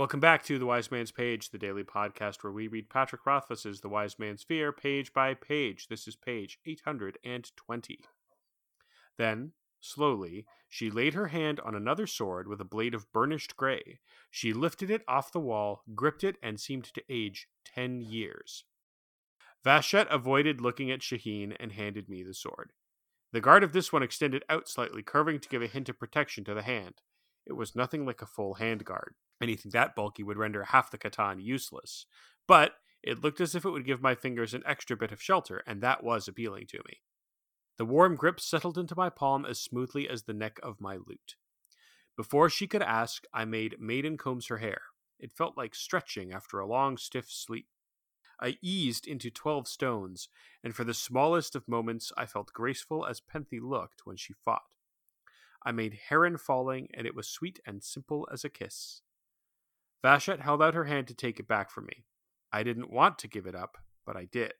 Welcome back to The Wise Man's Page, the daily podcast where we read Patrick Rothfuss's The Wise Man's Fear page by page. This is page 820. Then, slowly, she laid her hand on another sword with a blade of burnished gray. She lifted it off the wall, gripped it, and seemed to age ten years. Vashet avoided looking at Shehyn and handed me the sword. The guard of this one extended out slightly, curving to give a hint of protection to the hand. It was nothing like a full hand guard. Anything that bulky would render half the Ketan useless. But it looked as if it would give my fingers an extra bit of shelter, and that was appealing to me. The warm grip settled into my palm as smoothly as the neck of my lute. Before she could ask, I made Maiden combs her hair. It felt like stretching after a long, stiff sleep. I eased into twelve stones, and for the smallest of moments I felt graceful as Penthe looked when she fought. I made heron falling, and it was sweet and simple as a kiss. Vashet held out her hand to take it back from me. I didn't want to give it up, but I did.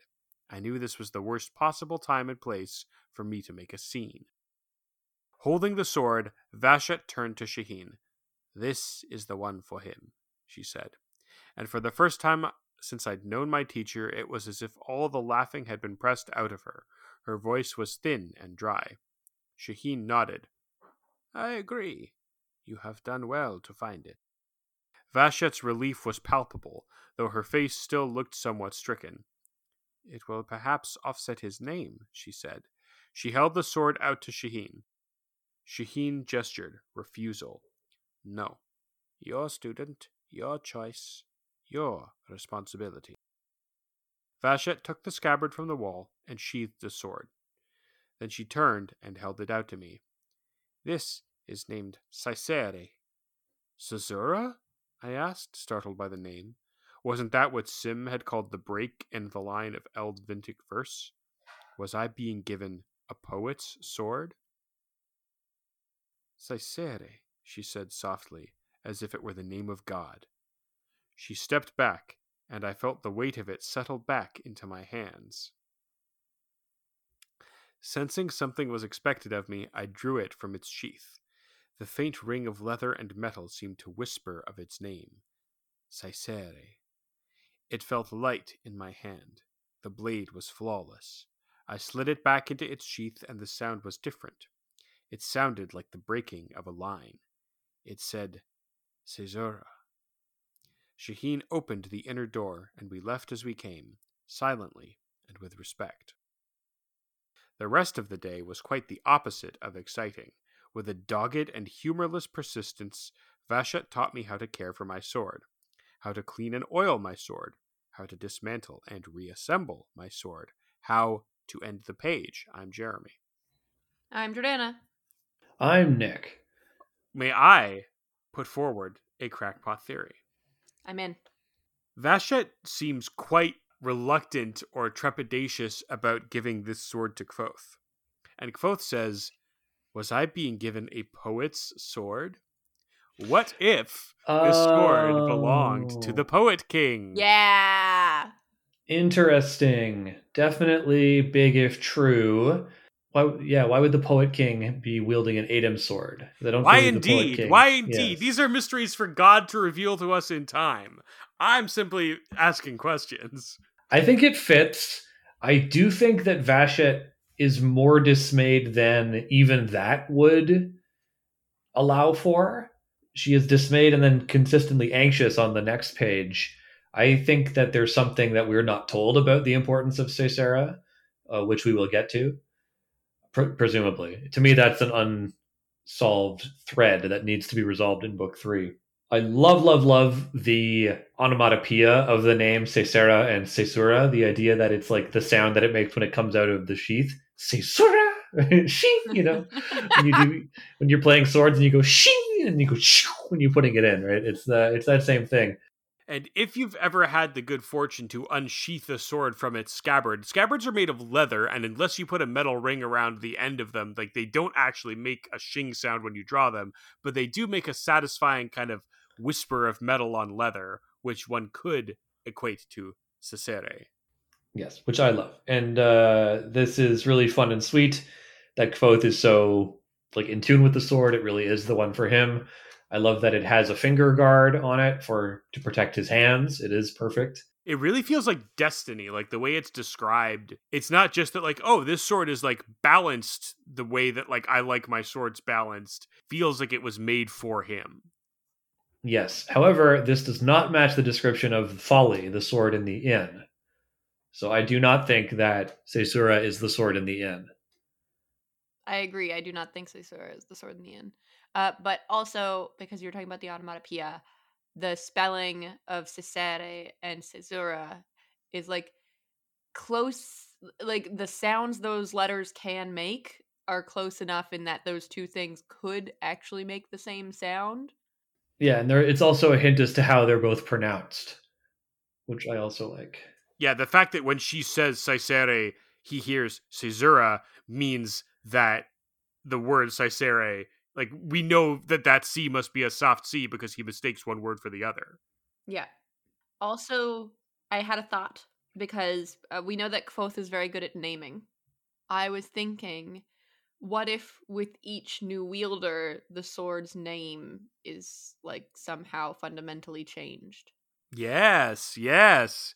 I knew this was the worst possible time and place for me to make a scene. Holding the sword, Vashet turned to Shehyn. This is the one for him, she said. And for the first time since I'd known my teacher, it was as if all the laughing had been pressed out of her. Her voice was thin and dry. Shehyn nodded. I agree. You have done well to find it. Vashet's relief was palpable, though her face still looked somewhat stricken. It will perhaps offset his name, she said. She held the sword out to Shehyn. Shehyn gestured refusal. No. Your student, your choice, your responsibility. Vashette took the scabbard from the wall and sheathed the sword. Then she turned and held it out to me. This is named Saicere. Caesura? I asked, startled by the name. Wasn't that what Sim had called the break in the line of Eld Vintic verse? Was I being given a poet's sword? Saicere, she said softly, as if it were the name of God. She stepped back, and I felt the weight of it settle back into my hands. Sensing something was expected of me, I drew it from its sheath. The faint ring of leather and metal seemed to whisper of its name Saicere. It felt light in my hand. The blade was flawless. I slid it back into its sheath, and the sound was different. It sounded like the breaking of a line. It said, Caesura. Shehyn opened the inner door, and we left as we came, silently and with respect. The rest of the day was quite the opposite of exciting. With a dogged and humorless persistence, Vashet taught me how to care for my sword, how to clean and oil my sword, how to dismantle and reassemble my sword, how to end the page. I'm Jeremy. I'm Jordana. I'm Nick. May I put forward a crackpot theory? I'm in. Vashet seems quite reluctant or trepidatious about giving this sword to Kvothe. And Kvothe says, was I being given a poet's sword? What if this sword belonged to the Oh. Poet King? Yeah. Interesting. Definitely big if true. Why? Yeah. Why would the Poet King be wielding an Adem sword? I don't Why feel the indeed? Why indeed? Yes. These are mysteries for God to reveal to us in time. I'm simply asking questions. I think it fits. I do think that Vashet is more dismayed than even that would allow for. She is dismayed and then consistently anxious on the next page. I think that there's something that we're not told about the importance of Saicere, uh, which we will get to, Pre- presumably. To me, that's an unsolved thread that needs to be resolved in book three. I love, love, love the onomatopoeia of the name Saicere and Caesura. The idea that it's like the sound that it makes when it comes out of the sheath. Caesura, shing. You know, when you do when you're playing swords and you go shing and you go shoo when you're putting it in. Right? It's the it's that same thing. And if you've ever had the good fortune to unsheath a sword from its scabbard, scabbards are made of leather, and unless you put a metal ring around the end of them, like they don't actually make a shing sound when you draw them, but they do make a satisfying kind of whisper of metal on leather, which one could equate to Saicere. Yes, which I love. And uh, this is really fun and sweet that Kvothe is so like in tune with the sword. It really is the one for him. I love that it has a finger guard on it for to protect his hands. It is perfect. It really feels like destiny, like the way it's described. It's not just that, like, oh, this sword is like balanced the way that, like, I like my swords balanced. Feels like it was made for him. Yes. However, this does not match the description of Folly, the sword in the inn. So I do not think that Caesura is the sword in the inn. I agree. I do not think Caesura is the sword in the inn. Uh, but also, because you're talking about the onomatopoeia, the spelling of Saicere and Caesura is like close, like the sounds those letters can make are close enough in that those two things could actually make the same sound. Yeah, and there it's also a hint as to how they're both pronounced, which I also like. Yeah, the fact that when she says Saicere, he hears Caesura means that the word Saicere, like we know that that C must be a soft C because he mistakes one word for the other. Yeah. Also, I had a thought because uh, we know that Kvothe is very good at naming. I was thinking, what if with each new wielder, the sword's name is like somehow fundamentally changed? Yes, yes.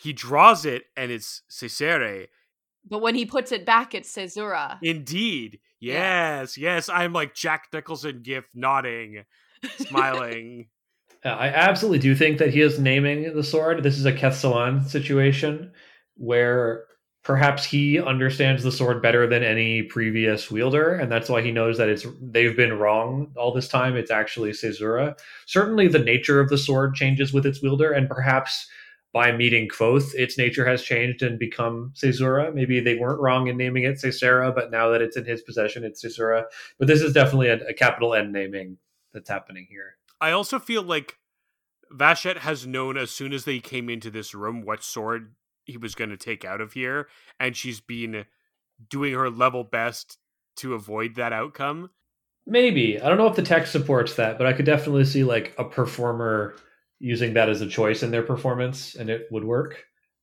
He draws it and it's Saicere. But when he puts it back, it's Caesura. Indeed. Yeah. Yes, yes. I'm like Jack Nicholson gif nodding, smiling. Yeah, I absolutely do think that he is naming the sword. This is a Kethsalan situation where perhaps he understands the sword better than any previous wielder, and that's why he knows that it's they've been wrong all this time. It's actually Caesura. Certainly, the nature of the sword changes with its wielder, and perhaps by meeting Kvothe, its nature has changed and become Caesura. Maybe they weren't wrong in naming it Saicere, but now that it's in his possession, it's Caesura. But this is definitely a, a capital N naming that's happening here. I also feel like Vashet has known as soon as they came into this room what sword he was going to take out of here, and she's been doing her level best to avoid that outcome. Maybe I don't know if the text supports that, but I could definitely see like a performer using that as a choice in their performance, and it would work.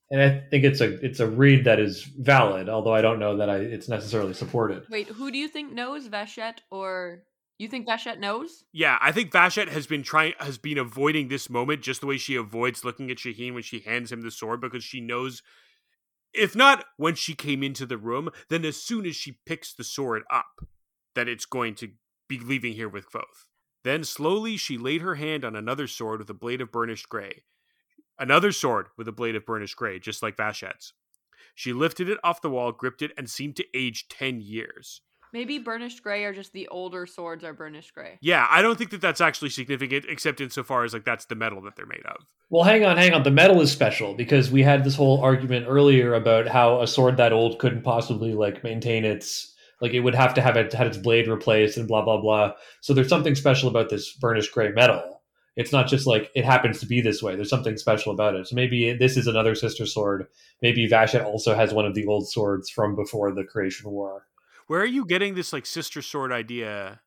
And I think it's a it's a read that is valid, although I don't know that I it's necessarily supported. Wait, who do you think knows Vashet or you think Vashet knows? Yeah, I think Vashet has been trying has been avoiding this moment just the way she avoids looking at Shehyn when she hands him the sword because she knows if not when she came into the room, then as soon as she picks the sword up, that it's going to be leaving here with Kvothe. Then slowly she laid her hand on another sword with a blade of burnished gray. Another sword with a blade of burnished gray, just like Vashet's. She lifted it off the wall, gripped it, and seemed to age 10 years. Maybe burnished gray or just the older swords are burnished gray. Yeah, I don't think that that's actually significant, except insofar as like that's the metal that they're made of. Well, hang on, hang on. The metal is special because we had this whole argument earlier about how a sword that old couldn't possibly like maintain its like it would have to have it had its blade replaced and blah blah blah. So there's something special about this burnished gray metal. It's not just like it happens to be this way. There's something special about it. So maybe this is another sister sword. Maybe Vashet also has one of the old swords from before the Creation War. Where are you getting this like sister sword idea?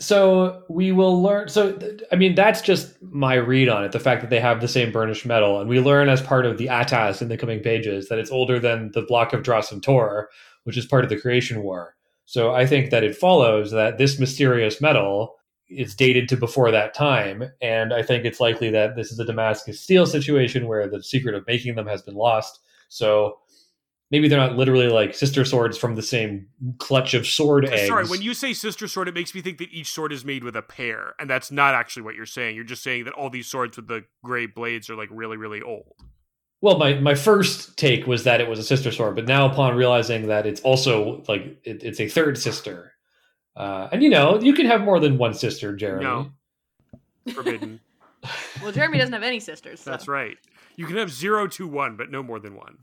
So we will learn. So I mean, that's just my read on it. The fact that they have the same burnished metal, and we learn as part of the Atas in the coming pages that it's older than the block of Drossen Tor, which is part of the Creation War. So I think that it follows that this mysterious metal is dated to before that time, and I think it's likely that this is a Damascus steel situation where the secret of making them has been lost. So maybe they're not literally like sister swords from the same clutch of sword eggs. Sorry, when you say sister sword, it makes me think that each sword is made with a pair, and that's not actually what you're saying. You're just saying that all these swords with the gray blades are like really, really old. Well, my, my first take was that it was a sister sword, but now upon realizing that it's also like it, it's a third sister, uh, and you know you can have more than one sister, Jeremy. No. Forbidden. Well, Jeremy doesn't have any sisters. So. that's right. You can have zero to one, but no more than one.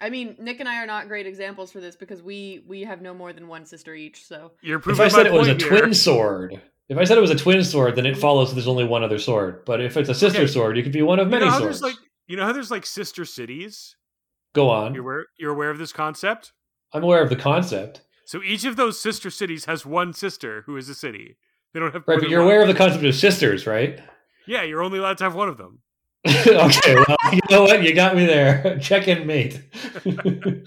I mean, Nick and I are not great examples for this because we we have no more than one sister each. So You're proving If proving I said it was a here. twin sword, if I said it was a twin sword, then it follows that there's only one other sword. But if it's a sister Okay. sword, you could be one of You many know swords. there's like you know how there's like sister cities. Go on. You're aware you're aware of this concept. I'm aware of the concept, So each of those sister cities has one sister who is a city. They don't have right? But you're aware of the concept of sisters, right? Yeah, you're only allowed to have one of them. okay, well, you know what? You got me there. Check in, mate. Isn't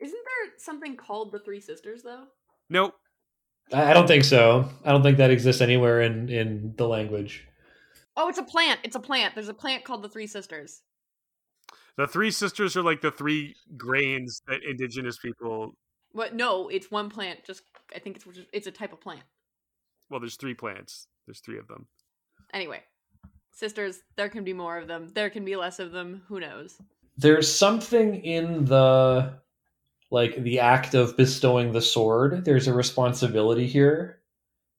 there something called the Three Sisters though? Nope. I I don't think so. I don't think that exists anywhere in in the language. Oh, it's a plant. It's a plant. There's a plant called the Three Sisters. The three sisters are like the three grains that indigenous people. What? No, it's one plant. Just I think it's it's a type of plant. Well, there's three plants. There's three of them. Anyway, sisters. There can be more of them. There can be less of them. Who knows? There's something in the like the act of bestowing the sword. There's a responsibility here.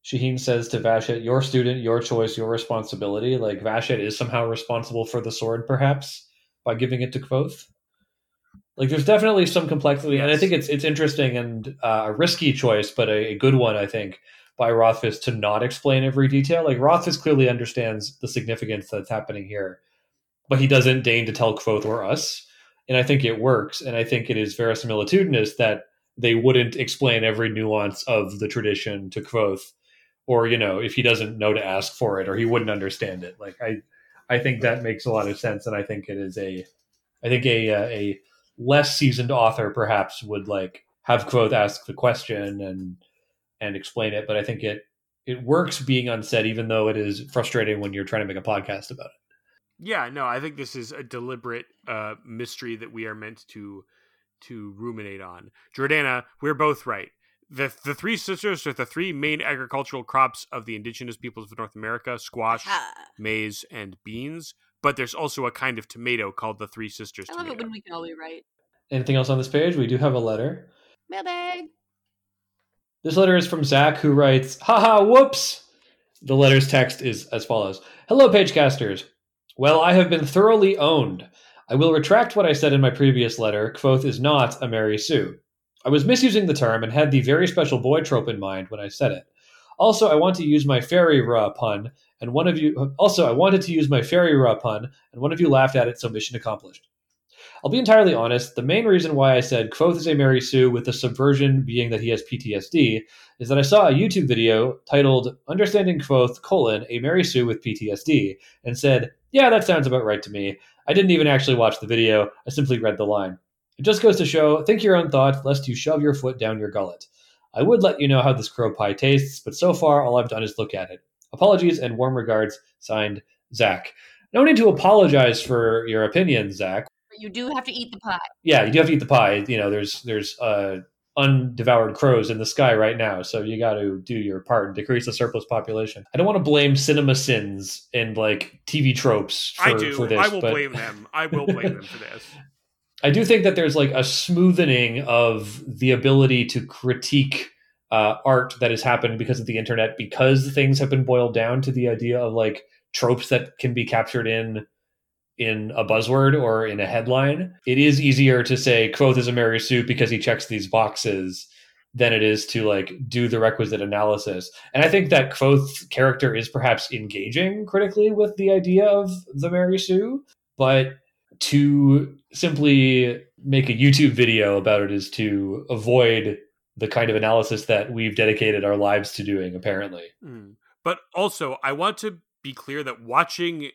Shehyn says to Vashet, "Your student, your choice, your responsibility." Like Vashet is somehow responsible for the sword, perhaps by giving it to Kvothe. Like there's definitely some complexity, and I think it's it's interesting and uh, a risky choice, but a, a good one, I think, by Rothfuss to not explain every detail. Like Rothfuss clearly understands the significance that's happening here, but he doesn't deign to tell Kvothe or us, and I think it works, and I think it is verisimilitudinous that they wouldn't explain every nuance of the tradition to Kvothe, or you know, if he doesn't know to ask for it, or he wouldn't understand it. Like I, I think that makes a lot of sense, and I think it is a, I think a uh, a less seasoned author perhaps would like have Kvothe ask the question and and explain it, but I think it it works being unsaid, even though it is frustrating when you're trying to make a podcast about it. Yeah, no, I think this is a deliberate uh, mystery that we are meant to to ruminate on. Jordana, we're both right. The the three sisters are the three main agricultural crops of the indigenous peoples of North America: squash, Ha. maize, and beans. But there's also a kind of tomato called the Three Sisters I love tomato. it when we can all be right. Anything else on this page? We do have a letter. Mailbag. This letter is from Zach, who writes, Haha, whoops! The letter's text is as follows Hello, Pagecasters. Well, I have been thoroughly owned. I will retract what I said in my previous letter. Kvothe is not a Mary Sue. I was misusing the term and had the very special boy trope in mind when I said it. Also, I want to use my fairy ra pun, and one of you. Also, I wanted to use my fairy ra pun, and one of you laughed at it, so mission accomplished. I'll be entirely honest. The main reason why I said Kvothe is a Mary Sue, with the subversion being that he has PTSD, is that I saw a YouTube video titled "Understanding Kvothe: colon a Mary Sue with PTSD" and said, "Yeah, that sounds about right to me." I didn't even actually watch the video. I simply read the line. It just goes to show: think your own thoughts, lest you shove your foot down your gullet. I would let you know how this crow pie tastes, but so far all I've done is look at it. Apologies and warm regards. Signed, Zach. No need to apologize for your opinion, Zach But you do have to eat the pie. yeah, you do have to eat the pie. You know, there's there's uh, undevoured crows in the sky right now, so you got to do your part and decrease the surplus population. I don't want to blame CinemaSins and like TV tropes for, I do. for this. I will but blame them. I will blame them for this. I do think that there's like a smoothening of the ability to critique uh, art that has happened because of the internet, because things have been boiled down to the idea of like tropes that can be captured in in a buzzword or in a headline. It is easier to say Kvothe is a Mary Sue because he checks these boxes than it is to like do the requisite analysis. And I think that Kvothe's character is perhaps engaging critically with the idea of the Mary Sue, but to simply make a YouTube video about it is to avoid the kind of analysis that we've dedicated our lives to doing, apparently. Mm. But also, I want to be clear that watching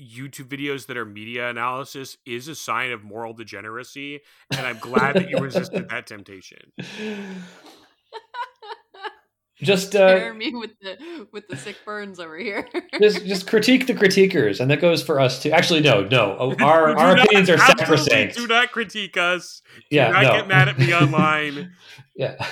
YouTube videos that are media analysis is a sign of moral degeneracy, and I'm glad that you resisted that temptation. Just uh, me with the with the sick burns over here. just just critique the critiquers, and that goes for us too. Actually, no, no. Our our not- opinions are sacrosanct. Do not critique us. Do Yeah, not no. get mad at me online. Yeah.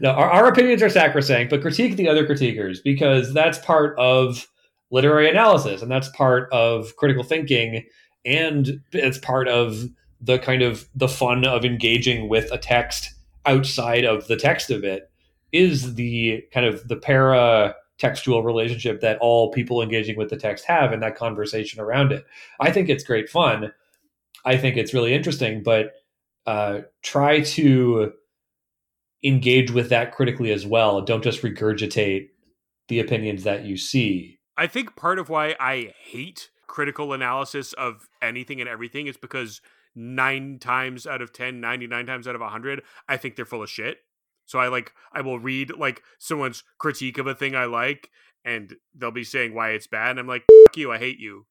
No, our, our opinions are sacrosanct, but critique the other critiquers because that's part of literary analysis and that's part of critical thinking and it's part of the kind of the fun of engaging with a text outside of the text of it is the kind of the para textual relationship that all people engaging with the text have and that conversation around it. I think it's great fun. I think it's really interesting, but uh, try to engage with that critically as well. Don't just regurgitate the opinions that you see. I think part of why I hate critical analysis of anything and everything is because nine times out of 10, 99 times out of 100, I think they're full of shit. So I like, I will read like someone's critique of a thing I like, and they'll be saying why it's bad. And I'm like, Fuck you, I hate you.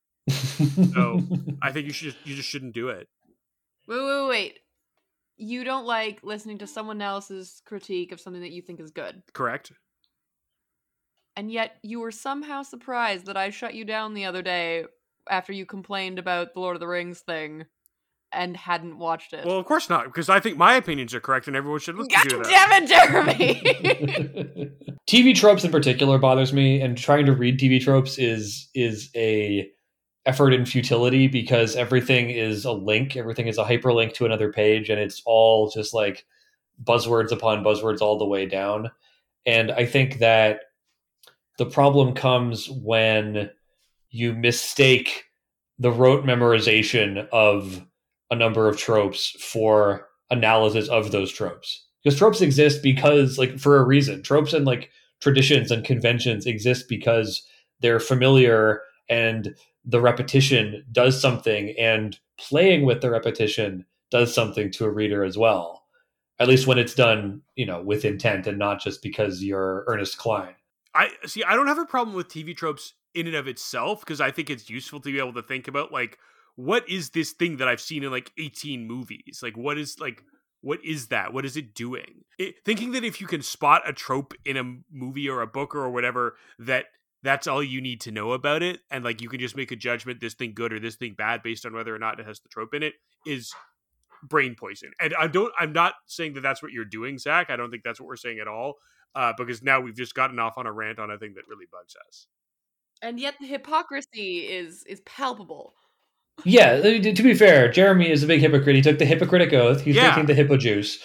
So- I think you should, you just shouldn't do it. wait, wait, wait. you don't like listening to someone else's critique of something that you think is good. Correct. And yet you were somehow surprised that I shut you down the other day after you complained about the Lord of the Rings thing and hadn't watched it. Well, of course not, because I think my opinions are correct and everyone should listen God to that. God damn it, Jeremy! TV tropes in particular bothers me, and trying to read TV tropes is is a effort in futility because everything is a link, everything is a hyperlink to another page, and it's all just like buzzwords upon buzzwords all the way down. And I think that the problem comes when you mistake the rote memorization of a number of tropes for analysis of those tropes. Because tropes exist because, like, for a reason. Tropes and like traditions and conventions exist because they're familiar and the repetition does something, and playing with the repetition does something to a reader as well. At least when it's done, you know, with intent and not just because you're Ernest Cline. I see. I don't have a problem with TV tropes in and of itself because I think it's useful to be able to think about like what is this thing that I've seen in like 18 movies? Like what is like what is that? What is it doing? It, thinking that if you can spot a trope in a movie or a book or whatever that that's all you need to know about it and like you can just make a judgment this thing good or this thing bad based on whether or not it has the trope in it is brain poison. And I don't I'm not saying that that's what you're doing, Zach. I don't think that's what we're saying at all. Uh, because now we've just gotten off on a rant on a thing that really bugs us. and yet the hypocrisy is is palpable. Yeah, uh, to be fair, Jeremy is a big hypocrite. He took the Hippocratic Oath. He's Yeah. taking the hippo juice.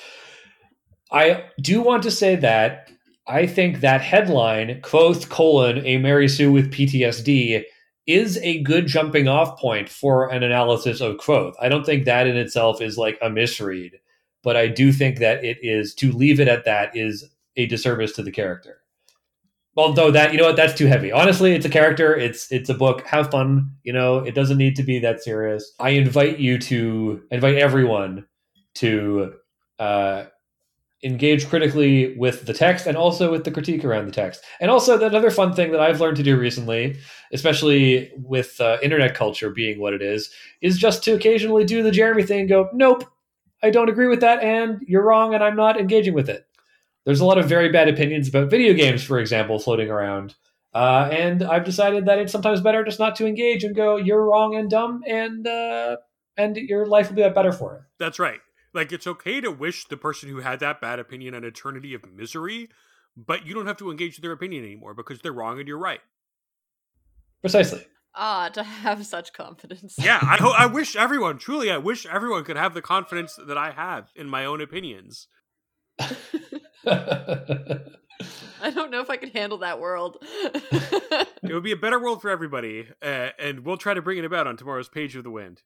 I do want to say that I think that headline, Kvothe colon, a Mary Sue with PTSD, is a good jumping off point for an analysis of Kvothe. I don't think that in itself is like a misread, but I do think that it is, to leave it at that is a disservice to the character. Although that, you know what, that's too heavy. Honestly, it's a character. It's it's a book. Have fun. You know, it doesn't need to be that serious. I invite you to invite everyone to uh, engage critically with the text and also with the critique around the text. And also, another fun thing that I've learned to do recently, especially with uh, internet culture being what it is, is just to occasionally do the Jeremy thing and go, nope, I don't agree with that, and you're wrong, and I'm not engaging with it. There's a lot of very bad opinions about video games, for example, floating around. Uh, and I've decided that it's sometimes better just not to engage and go, you're wrong and dumb, and uh, and your life will be better for it. That's right. Like it's okay to wish the person who had that bad opinion an eternity of misery, but you don't have to engage with their opinion anymore because they're wrong and you're right. Precisely. Ah, to have such confidence. Yeah, I ho- I wish everyone truly I wish everyone could have the confidence that I have in my own opinions. I don't know if I could handle that world. It would be a better world for everybody, uh, and we'll try to bring it about on tomorrow's page of the wind.